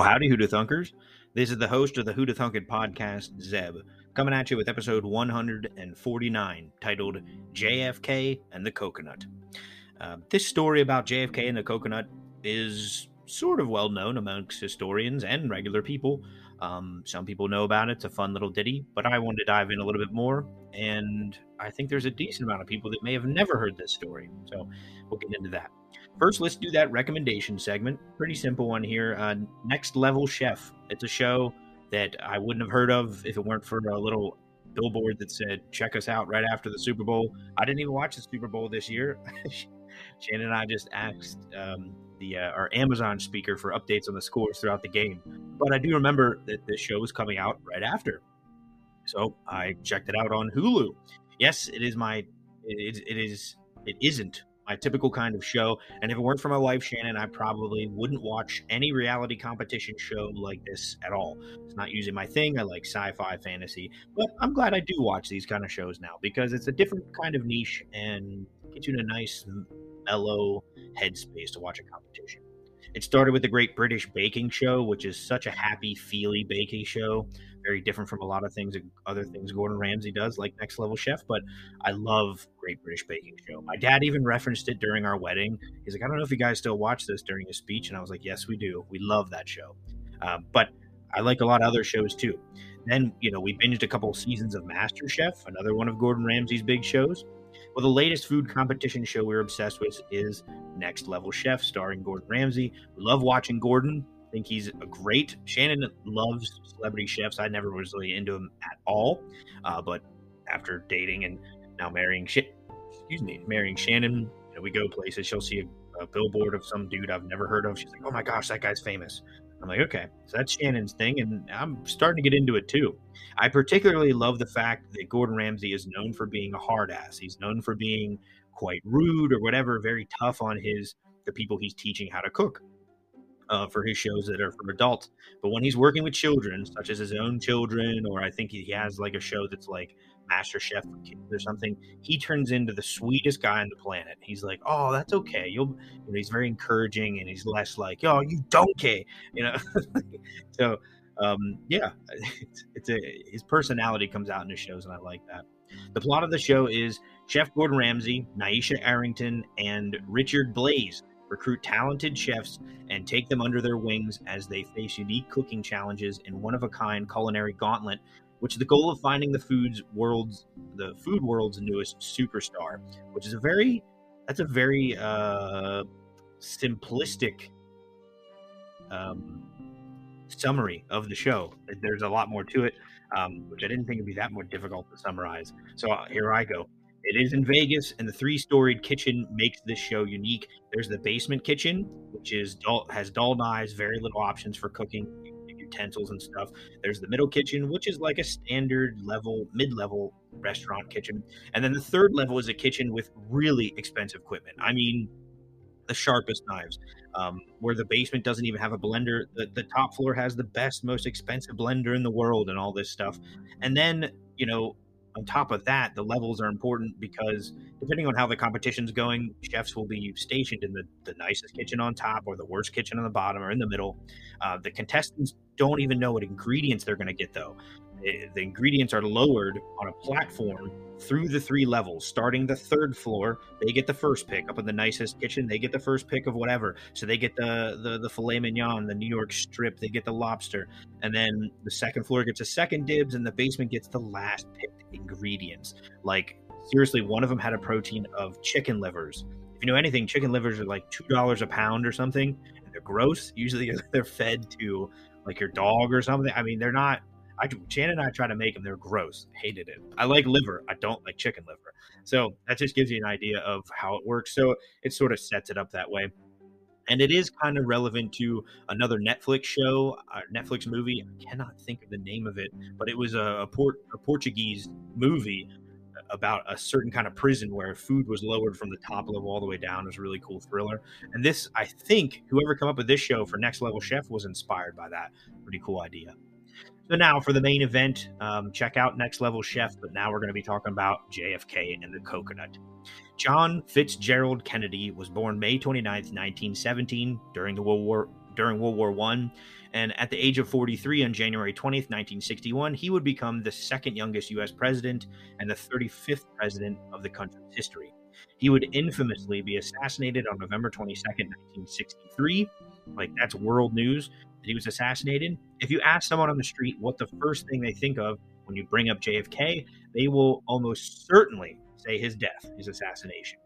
Well, howdy, Who'da Thunkers. This is the host of the Who'da Thunkin podcast, Zeb, coming at you with episode 149, titled JFK and the Coconut. Uh, this story about JFK and the coconut is sort of well known amongst historians and regular people. Um, some people know about it. It's a fun little ditty, but I wanted to dive in a little bit more. And I think there's a decent amount of people that may have never heard this story. So we'll get into that. First, let's do that recommendation segment. Pretty simple one here. Uh, Next Level Chef. It's a show that I wouldn't have heard of if it weren't for a little billboard that said, check us out right after the Super Bowl. I didn't even watch the Super Bowl this year. Shannon and I just asked um, the uh, our Amazon speaker for updates on the scores throughout the game. But I do remember that this show was coming out right after, so I checked it out on Hulu. Yes, it is my it, it is it isn't my typical kind of show. And if it weren't for my wife Shannon, I probably wouldn't watch any reality competition show like this at all. It's not usually my thing. I like sci-fi, fantasy, but I'm glad I do watch these kind of shows now because it's a different kind of niche and gets you in a nice mellow headspace to watch a competition. It started with the Great British Baking Show, which is such a happy, feely baking show. Very different from a lot of things, other things Gordon Ramsay does, like Next Level Chef. But I love Great British Baking Show. My dad even referenced it during our wedding. He's like, I don't know if you guys still watch this during his speech. And I was like, Yes, we do. We love that show. Um, but I like a lot of other shows too. Then, you know, we binged a couple seasons of Master Chef, another one of Gordon Ramsay's big shows. Well, the latest food competition show we're obsessed with is Next Level Chef, starring Gordon Ramsay. We love watching Gordon. I think he's a great. Shannon loves celebrity chefs. I never was really into him at all, uh, but after dating and now marrying, excuse me, marrying Shannon, you know, we go places. She'll see a, a billboard of some dude I've never heard of. She's like, "Oh my gosh, that guy's famous." I'm like, okay, so that's Shannon's thing, and I'm starting to get into it too. I particularly love the fact that Gordon Ramsay is known for being a hard ass. He's known for being quite rude or whatever, very tough on his the people he's teaching how to cook. Uh, for his shows that are for adults, but when he's working with children, such as his own children, or I think he has like a show that's like Master Chef for kids or something, he turns into the sweetest guy on the planet. He's like, "Oh, that's okay." You'll, you know, he's very encouraging, and he's less like, "Oh, you don't care you know. so, um, yeah, it's, it's a his personality comes out in his shows, and I like that. The plot of the show is Chef Gordon Ramsay, Nyesha Arrington, and Richard Blais recruit talented chefs and take them under their wings as they face unique cooking challenges in one of a kind culinary gauntlet which is the goal of finding the food's world's the food world's newest superstar, which is a very that's a very uh, simplistic um, summary of the show. There's a lot more to it, um, which I didn't think would be that more difficult to summarize. So uh, here I go. It is in Vegas, and the three-storied kitchen makes this show unique. There's the basement kitchen, which is dull, has dull knives, very little options for cooking utensils and stuff. There's the middle kitchen, which is like a standard level, mid level restaurant kitchen. And then the third level is a kitchen with really expensive equipment. I mean, the sharpest knives. Um, where the basement doesn't even have a blender. The, the top floor has the best, most expensive blender in the world and all this stuff. And then, you know, on top of that, the levels are important because depending on how the competition's going, chefs will be stationed in the, the nicest kitchen on top or the worst kitchen on the bottom or in the middle. Uh, the contestants don't even know what ingredients they're going to get, though. Eh, the ingredients are lowered on a platform through the three levels. Starting the third floor, they get the first pick. Up in the nicest kitchen, they get the first pick of whatever. So they get the the, the filet mignon, the New York strip, they get the lobster, and then the second floor gets a second dibs, and the basement gets the last picked ingredients. Like seriously, one of them had a protein of chicken livers. If you know anything, chicken livers are like two dollars a pound or something, and they're gross. Usually, they're fed to like your dog or something. I mean, they're not I Shannon and I try to make them. They're gross. Hated it. I like liver. I don't like chicken liver. So that just gives you an idea of how it works. So it sort of sets it up that way. And it is kind of relevant to another Netflix show, a Netflix movie. I cannot think of the name of it, but it was a, a, Port, a Portuguese movie uh, about a certain kind of prison where food was lowered from the top level all the way down. It was a really cool thriller. And this, I think, whoever come up with this show for Next Level Chef was inspired by that. Pretty cool idea. So now for the main event, um, check out Next Level Chef. But now we're going to be talking about JFK and the coconut. John Fitzgerald Kennedy was born May 29th, 1917, during the World War during World War One. And at the age of 43 on January 20th, 1961, he would become the second youngest U.S. president and the 35th president of the country's history. He would infamously be assassinated on November 22nd, 1963. Like, that's world news that he was assassinated. If you ask someone on the street what the first thing they think of when you bring up JFK, they will almost certainly say his death, his assassination.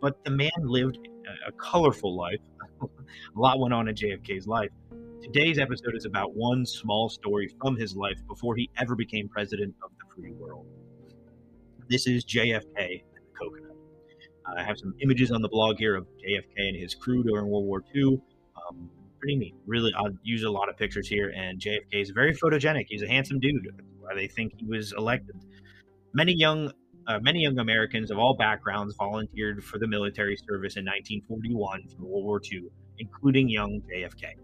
But the man lived a colorful life. a lot went on in JFK's life. Today's episode is about one small story from his life before he ever became president of the free world. This is JFK and the coconut. I have some images on the blog here of JFK and his crew during World War II. Um, pretty neat. Really, I'll use a lot of pictures here. And JFK is very photogenic. He's a handsome dude. Why they think he was elected. Many young, uh, many young Americans of all backgrounds volunteered for the military service in 1941 for World War II, including young JFK.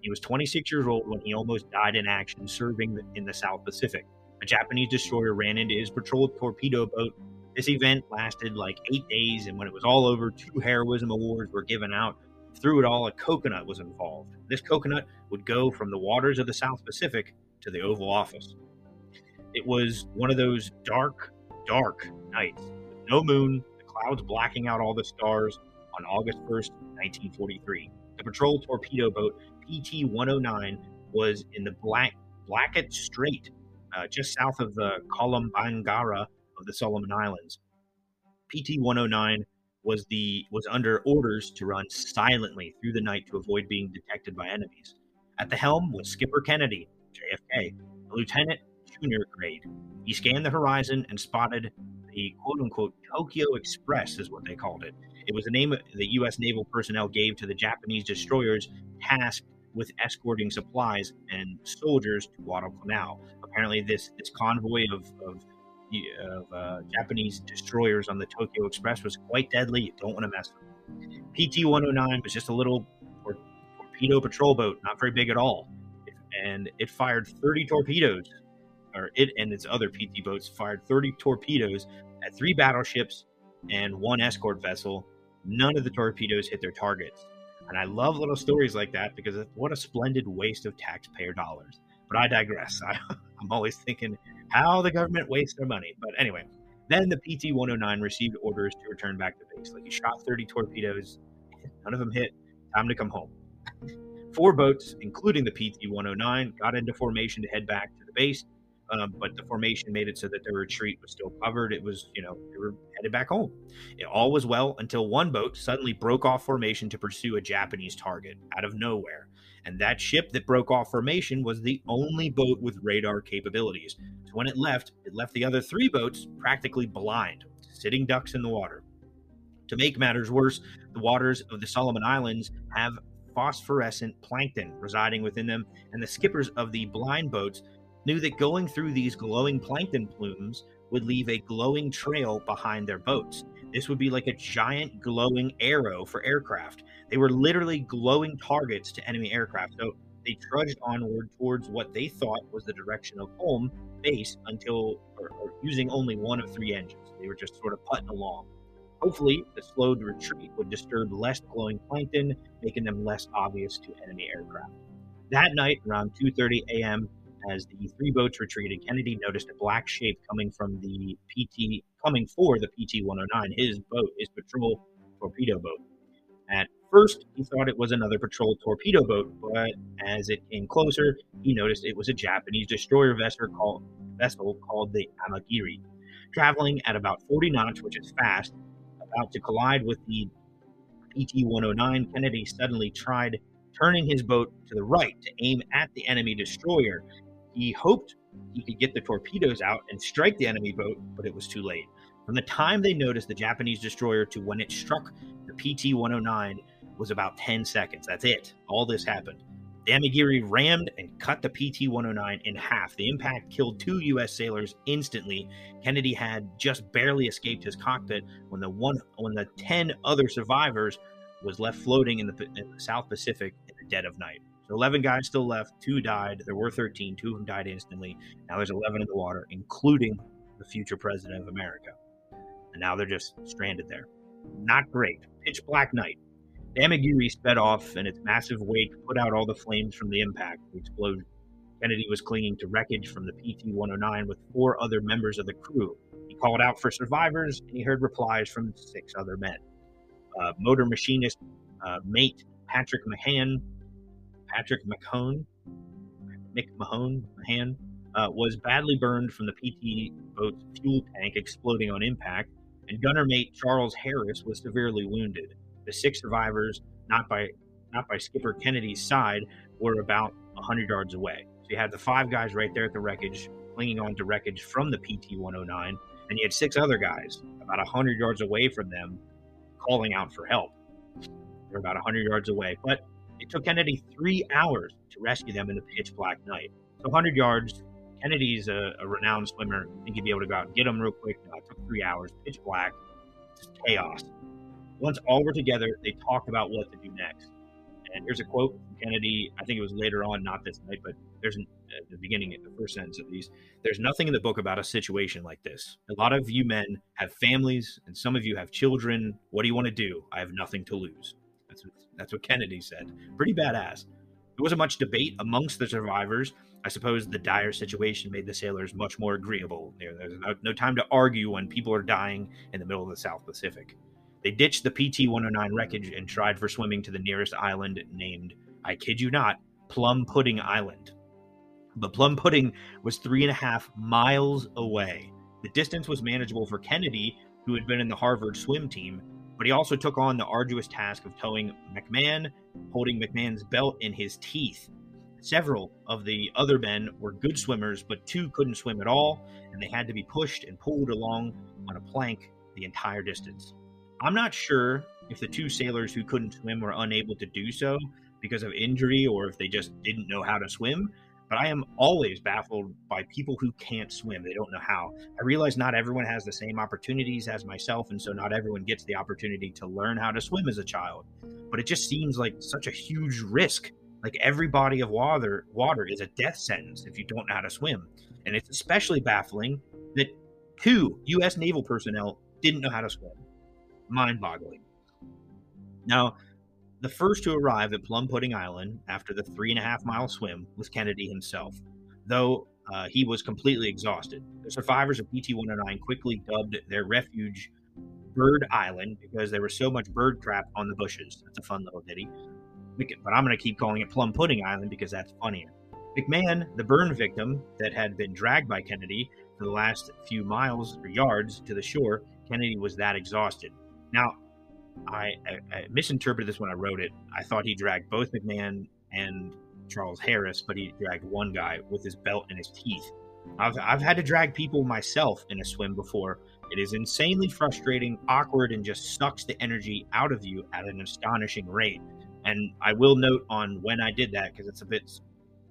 He was 26 years old when he almost died in action serving in the South Pacific. A Japanese destroyer ran into his patrol torpedo boat. This event lasted like eight days, and when it was all over, two heroism awards were given out through it all, a coconut was involved. This coconut would go from the waters of the South Pacific to the Oval Office. It was one of those dark, dark nights with no moon, the clouds blacking out all the stars on August 1st, 1943. The patrol torpedo boat PT 109 was in the Black, Blackett Strait, uh, just south of the Kolombangara of the Solomon Islands. PT 109 was the was under orders to run silently through the night to avoid being detected by enemies. At the helm was Skipper Kennedy, JFK, a lieutenant junior grade. He scanned the horizon and spotted the quote unquote Tokyo Express, is what they called it. It was the name the U.S. naval personnel gave to the Japanese destroyers tasked with escorting supplies and soldiers to Guadalcanal. Apparently, this this convoy of, of of uh, Japanese destroyers on the Tokyo Express was quite deadly. You don't want to mess with them. PT 109 was just a little tor- torpedo patrol boat, not very big at all. And it fired 30 torpedoes, or it and its other PT boats fired 30 torpedoes at three battleships and one escort vessel. None of the torpedoes hit their targets. And I love little stories like that because what a splendid waste of taxpayer dollars. But I digress. I, I'm always thinking how the government wastes their money. But anyway, then the PT 109 received orders to return back to base. Like he shot 30 torpedoes, none of them hit. Time to come home. Four boats, including the PT 109, got into formation to head back to the base. Um, but the formation made it so that their retreat was still covered. It was, you know, they were headed back home. It all was well until one boat suddenly broke off formation to pursue a Japanese target out of nowhere. And that ship that broke off formation was the only boat with radar capabilities. So when it left, it left the other three boats practically blind, sitting ducks in the water. To make matters worse, the waters of the Solomon Islands have phosphorescent plankton residing within them, and the skippers of the blind boats knew that going through these glowing plankton plumes would leave a glowing trail behind their boats. This would be like a giant glowing arrow for aircraft. They were literally glowing targets to enemy aircraft. So they trudged onward towards what they thought was the direction of home base until, or, or using only one of three engines. They were just sort of putting along. Hopefully, the slowed retreat would disturb less glowing plankton, making them less obvious to enemy aircraft. That night, around 2:30 a.m., as the three boats retreated, Kennedy noticed a black shape coming from the PT, coming for the PT 109, his boat, his patrol torpedo boat. At first, he thought it was another patrol torpedo boat, but as it came closer, he noticed it was a Japanese destroyer vessel called, vessel called the Amagiri. Traveling at about 40 knots, which is fast, about to collide with the PT 109, Kennedy suddenly tried turning his boat to the right to aim at the enemy destroyer. He hoped he could get the torpedoes out and strike the enemy boat, but it was too late. From the time they noticed the Japanese destroyer to when it struck the PT 109 was about 10 seconds. That's it. All this mm-hmm. happened. The Amagiri rammed and cut the PT 109 in half. The impact killed two U.S. sailors instantly. Kennedy had just barely escaped his cockpit when the one when the 10 other survivors was left floating in the, in the South Pacific in the dead of night. So 11 guys still left. Two died. There were 13. Two of them died instantly. Now there's 11 in the water, including the future president of America. And now they're just stranded there. Not great. Pitch black night. The Amagiri sped off, and its massive wake put out all the flames from the impact, the explosion. Kennedy was clinging to wreckage from the PT 109 with four other members of the crew. He called out for survivors, and he heard replies from six other men. Uh, motor machinist uh, mate Patrick Mahan, Patrick McHone, Mick Mahone, Mahan, uh, was badly burned from the PT boat's fuel tank exploding on impact, and gunner mate Charles Harris was severely wounded. The six survivors, not by not by Skipper Kennedy's side, were about 100 yards away. So you had the five guys right there at the wreckage, clinging on to wreckage from the PT 109, and you had six other guys about 100 yards away from them calling out for help. They're about 100 yards away, but it took Kennedy three hours to rescue them in the pitch black night. So 100 yards, Kennedy's a, a renowned swimmer. I think he'd be able to go out and get them real quick. No, it took three hours, pitch black, just chaos. Once all were together, they talked about what to do next. And here's a quote from Kennedy. I think it was later on, not this night, but there's an, at the beginning, the first sentence of these. There's nothing in the book about a situation like this. A lot of you men have families, and some of you have children. What do you want to do? I have nothing to lose. That's what, that's what Kennedy said. Pretty badass. There wasn't much debate amongst the survivors. I suppose the dire situation made the sailors much more agreeable. There's no time to argue when people are dying in the middle of the South Pacific. They ditched the PT mm-hmm. 109 wreckage and tried for swimming to the nearest island named, I kid you not, Plum Pudding Island. But Plum Pudding was three and a half miles away. The distance was manageable for Kennedy, who had been in the Harvard swim team, but he also took on the arduous task of towing McMahon, holding McMahon's belt in his teeth. Several of the other men were good swimmers, but two couldn't swim at all, and they had to be pushed and pulled along on a plank the entire distance. I'm not sure if the two sailors who couldn't swim were unable to do so because of injury or if they just didn't know how to swim, but I am always baffled by people who can't swim. They don't know how. I realize not everyone has the same opportunities as myself, and so not everyone gets the opportunity to learn how to swim as a child. But it just seems like such a huge risk. Like every body of water, water is a death sentence if you don't know how to swim. And it's especially baffling that two U.S. naval personnel didn't know how to swim mind boggling. Now, the first to arrive at Plum Pudding Island after the three and a half mile swim was Kennedy himself, though uh, he was completely exhausted. The survivors of PT 109 quickly dubbed their refuge Bird Island because there was so much bird crap on the bushes. That's a fun little ditty. But I'm going to keep calling it Plum Pudding Island because that's funnier. McMahon, the burn victim that had been dragged by Kennedy for the last few miles or yards to the shore, Kennedy was that exhausted. Now, I, I, I, misinterpreted this when I wrote it. I thought he dragged both McMahon and Charles Harris, but he dragged one guy with his belt and his teeth. I've, I've had to drag people myself in a swim before. It is insanely frustrating, awkward, and just sucks the energy out of you at an astonishing rate. And I will note on when I did that because it's a bit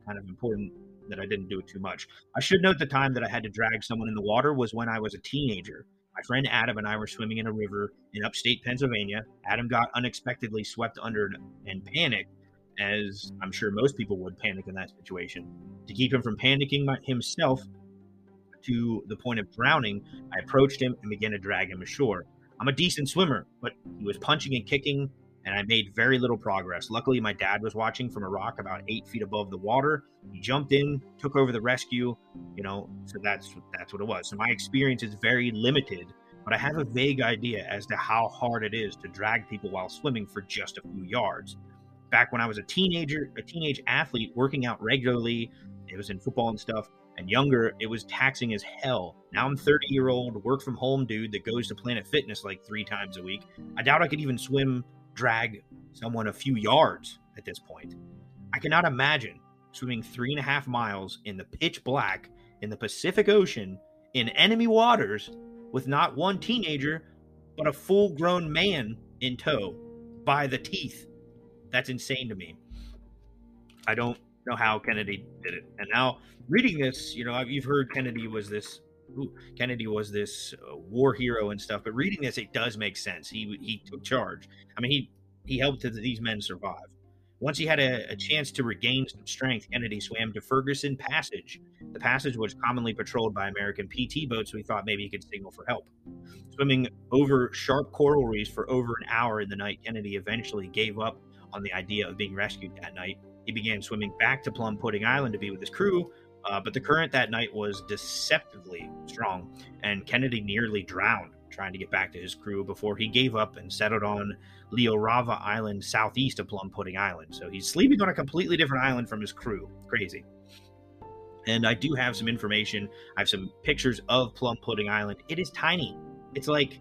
kind of important that I didn't do it too much. I should note the time that I had to drag someone in the water was when I was a teenager. My friend Adam and I were swimming in a river in upstate Pennsylvania. Adam got unexpectedly swept under and panicked, as I'm sure most people would panic in that situation. To keep him from panicking himself to the point of drowning, I approached him and began to drag him ashore. I'm a decent swimmer, but he was punching and kicking, and I made very little progress. Luckily, my dad was watching from a rock about eight feet above the water. He jumped in, took over the rescue, you know, so that's that's what it was. So my experience is very limited, but I have a vague idea as to how hard it is to drag people while swimming for just a few yards. Back when I was a teenager, a teenage athlete working out regularly, it was in football and stuff, and younger, it was taxing as hell. Now I'm 30 year old, work from home dude that goes to Planet Fitness like three times a week. I doubt I could even swim drag someone a few yards at this point. I cannot imagine swimming three and a half miles in the pitch black in the Pacific Ocean in enemy waters with not one teenager, but a full grown man in tow by the teeth. That's insane to me. I don't know how Kennedy did it. And now, reading this, you know, you've heard Kennedy was this ooh, Kennedy was this uh, war hero and stuff. But reading this, it does make sense. He he took charge. I mean, he he helped these men survive. Once he had a, a, chance to regain some strength, Kennedy swam to Ferguson Passage. The passage was commonly patrolled by American PT boats, so he thought maybe he could signal for help. Swimming over sharp coral reefs for over an hour in the night, Kennedy eventually gave up on the idea of being rescued that night. He began swimming back to Plum Pudding Island to be with his crew, uh, but the current that night was deceptively strong, and Kennedy nearly drowned trying to get back to his crew before he gave up and settled on Leorava Island southeast of Plum Pudding Island. So he's sleeping on a completely different island from his crew. Crazy. And I do have some information. I have some pictures of Plum Pudding Island. It is tiny. It's like,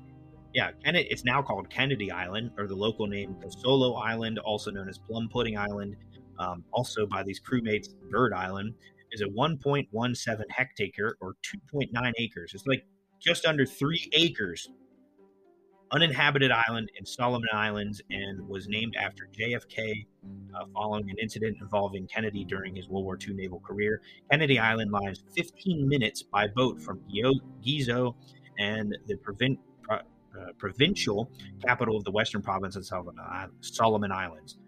yeah, and it's now called Kennedy Island, or the local name Solo Island, also known as Plum Pudding Island. Um, also by these crewmates, Bird Island is a 1.17 hectare or 2.9 acres. It's like just under three acres uninhabited island in Solomon Islands and was named after JFK uh, following an incident involving Kennedy during his World War II naval career. Kennedy Island lies 15 minutes by boat from Gizo and the provin- uh, provincial capital of the western province of Solomon Islands.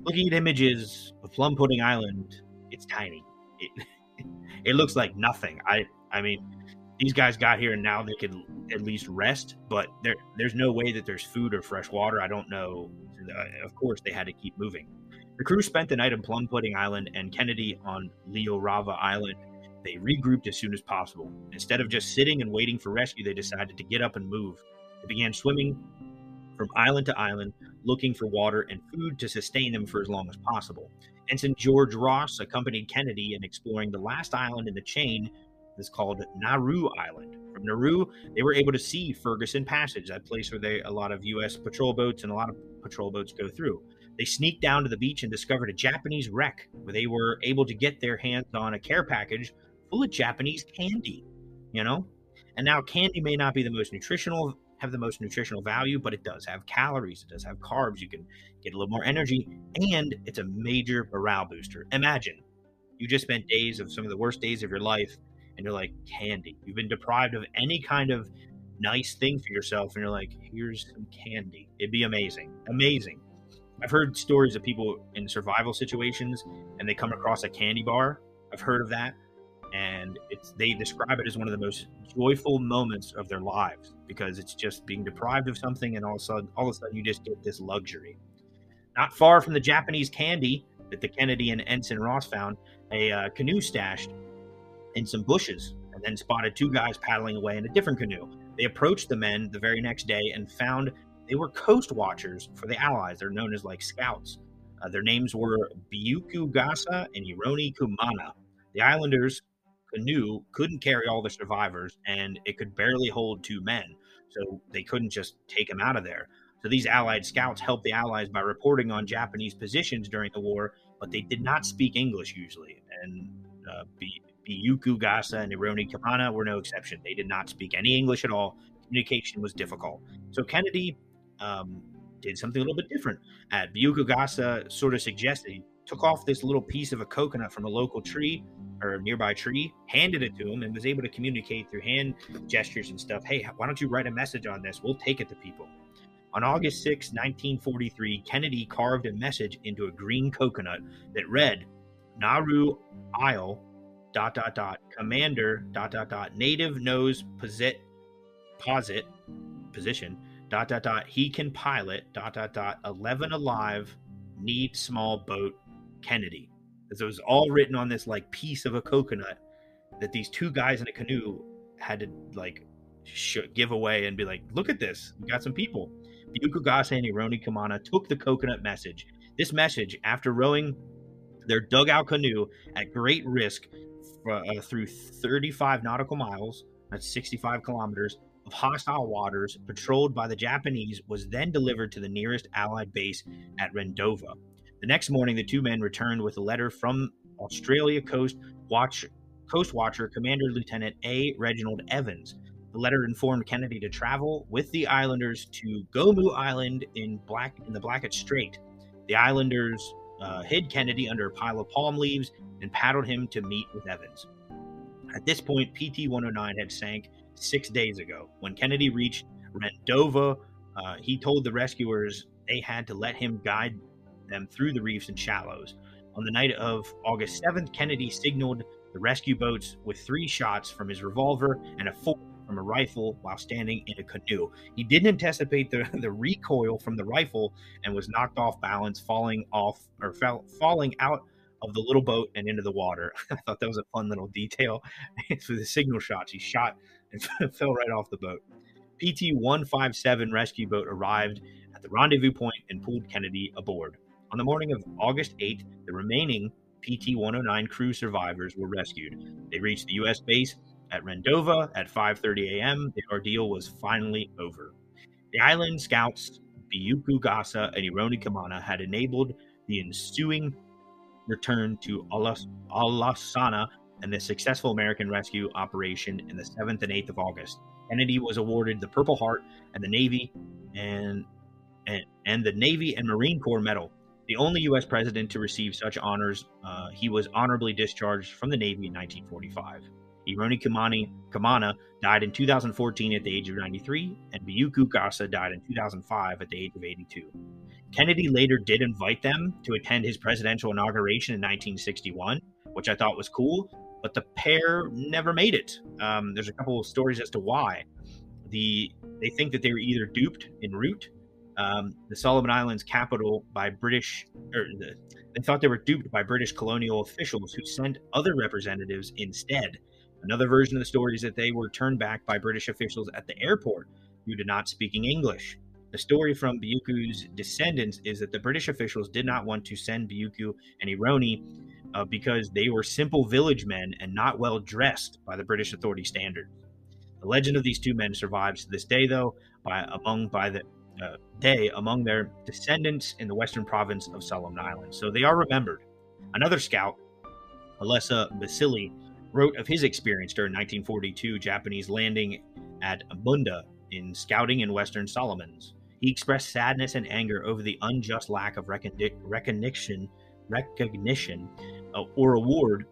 Looking at images of Plum Pudding Island, it's tiny. It, it looks like nothing. I I mean, these guys got here and now they could at least rest, but there there's no way that there's food or fresh water. I don't know. Uh, of course, they had to keep moving. The crew spent the night on Plum Pudding Island and Kennedy on Leorava Island. They regrouped as soon as possible. Instead of just sitting and waiting for rescue, they decided to get up and move. They began swimming from island to island, looking for water and food to sustain them for as long as possible. Ensign George Ross accompanied Kennedy in exploring the last island in the chain is called Nauru Island. From Nauru, they were able to see Ferguson Passage, that place where they a lot of U.S. patrol boats and a lot of patrol boats go through. They sneaked down to the beach and discovered a Japanese wreck where they were able to get their hands on a care package full of Japanese candy. You know, and now candy may not be the most nutritional have the most nutritional value, but it does have calories, it does have carbs. You can get a little more energy, and it's a major morale booster. Imagine you just spent days of some of the worst days of your life and you're like candy. You've been deprived of any kind of nice thing for yourself, and you're like, here's some candy. It'd be amazing, amazing. I've heard stories of people in survival situations, and they come across a candy bar. I've heard of that, and it's they describe it as one of the most joyful moments of their lives because it's just being deprived of something, and all of a sudden, all of a sudden, you just get this luxury. Not far from the Japanese candy that the Kennedy and Ensign Ross found, a uh, canoe stashed in some bushes and then spotted two guys paddling away in a different canoe. They approached the men the very next day and found they were coast watchers for the Allies. They're known as like scouts. Uh, their names were Biuku Gasa and Hironi Kumana. The Islanders' canoe couldn't carry all the survivors and it could barely hold two men, so they couldn't just take them out of there. So these Allied scouts helped the Allies by reporting on Japanese positions during the war, but they did not speak English usually. And uh, Yuku Gasa and Hironi Kumana were no exception. They did not speak any English at all. Communication was difficult. So Kennedy um, did something a little bit different. At Biuku Gasa sort of suggested took off this little piece of a coconut from a local tree or nearby tree, handed it to him, and was able to communicate through hand gestures and stuff. Hey, why don't you write a message on this? We'll take it to people. On August 6, 1943, Kennedy carved a message into a green coconut that read, Nauru Isle dot dot dot commander dot dot dot native knows posit posit position dot dot dot he can pilot dot dot dot 11 alive need small boat kennedy so it was all written on this like piece of a coconut that these two guys in a canoe had to like sh- give away and be like look at this we got some people Biuku Gasa and Hironi Kumana took the coconut message. This message, after rowing their dugout canoe at great risk uh, through 35 nautical miles, that's 65 kilometers, of hostile waters patrolled by the Japanese, was then delivered to the nearest Allied base at Rendova. The next morning, the two men returned with a letter from Australia Coast Watch Coast Watcher Commander Lieutenant A. Reginald Evans. The letter informed Kennedy to travel with the islanders to Gomu Island in Black in the Blackett Strait. The islanders uh, hid Kennedy under a pile of palm leaves and paddled him to meet with Evans. At this point, PT 109 had sank six days ago. When Kennedy reached Rendova, uh, he told the rescuers they had to let him guide them through the reefs and shallows. On the night of August 7th, Kennedy signaled the rescue boats with three shots from his revolver and a four from a rifle while standing in a canoe. He didn't anticipate the, the recoil from the rifle and was knocked off balance, falling off or fell, falling out of the little boat and into the water. I thought that was a fun little detail. For the signal shots, he shot and fell right off the boat. PT 157 rescue boat arrived at the rendezvous point and pulled Kennedy aboard. On the morning of August 8th, the remaining PT 109 crew survivors were rescued. They reached the U.S. base at Rendova at 5:30 a.m. The ordeal was finally over. The island scouts Biuku Gasa and Eroni Kamana had enabled the ensuing return to Olasana and the successful American rescue operation in the 7th and 8th of August. Kennedy was awarded the Purple Heart and the Navy and and, and the Navy and Marine Corps Medal. The only U.S. president to receive such honors, uh, he was honorably discharged from the Navy in 1945. Eroni Kamani, Kamana died in 2014 at the age of 93, and Biuku Gasa died in 2005 at the age of 82. Kennedy later did invite them to attend his presidential inauguration in 1961, which I thought was cool, but the pair never made it. Um, there's a couple of stories as to why. The they think that they were either duped en route, um, the Solomon Islands capital by British, or the, they thought they were duped by British colonial officials who sent other representatives instead. Another version of the story is that they were turned back by British officials at the airport due to not speaking English. The story from Biuku's descendants is that the British officials did not want to send Biuku and Eroni uh, because they were simple village men and not well dressed by the British authority standard. The legend of these two men survives to this day, though, by among by the uh, day among their descendants in the western province of Solomon Islands. So they are remembered. Another scout, Alessa Basili, wrote of his experience during 1942 Japanese landing at Munda in scouting in Western Solomons. He expressed sadness and anger over the unjust lack of recognition, recognition uh, or award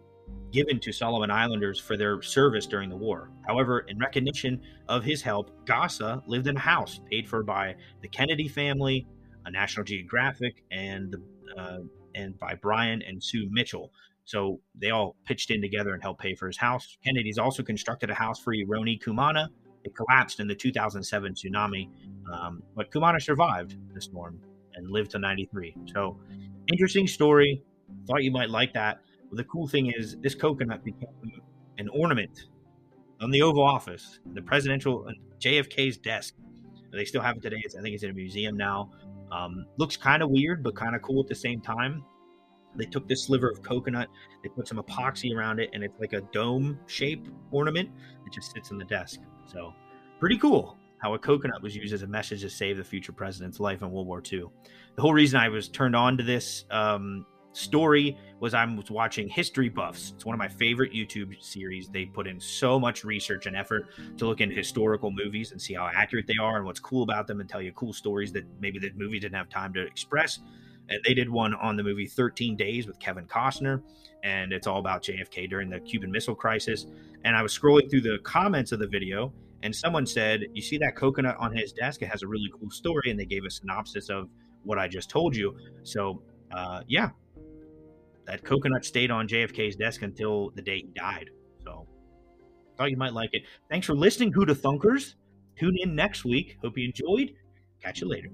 given to Solomon Islanders for their service during the war. However, in recognition of his help, Gasa lived in a house paid for by the Kennedy family, a National Geographic, and the, uh, and by Brian and Sue Mitchell. So they all pitched in together and helped pay for his house. Kennedy's also constructed a house for Eroni Kumana. It collapsed in the 2007 tsunami, um, but Kumana survived the storm and lived to 93. So interesting story. Thought you might like that. But the cool thing is, this coconut became an ornament on the Oval Office, the presidential uh, JFK's desk. They still have it today. It's, I think it's in a museum now. Um, looks kind of weird, but kind of cool at the same time. They took this sliver of coconut, they put some epoxy around it, and it's like a dome shape ornament that just sits on the desk. So, pretty cool how a coconut was used as a message to save the future president's life in World War II. The whole reason I was turned on to this um, story was I was watching History Buffs. It's one of my favorite YouTube series. They put in so much research and effort to look into historical movies and see how accurate they are and what's cool about them and tell you cool stories that maybe the movie didn't have time to express and they did one on the movie 13 Days with Kevin Costner, and it's all about JFK during the Cuban Missile Crisis. And I was scrolling through the comments of the video, and someone said, "You see that coconut on his desk? It has a really cool story." And they gave a synopsis of what I just told you. So, uh, yeah, that coconut stayed on JFK's desk until the day he died. So, thought you might like it. Thanks for listening, Who Thunkers. Tune in next week. Hope you enjoyed. Catch you later.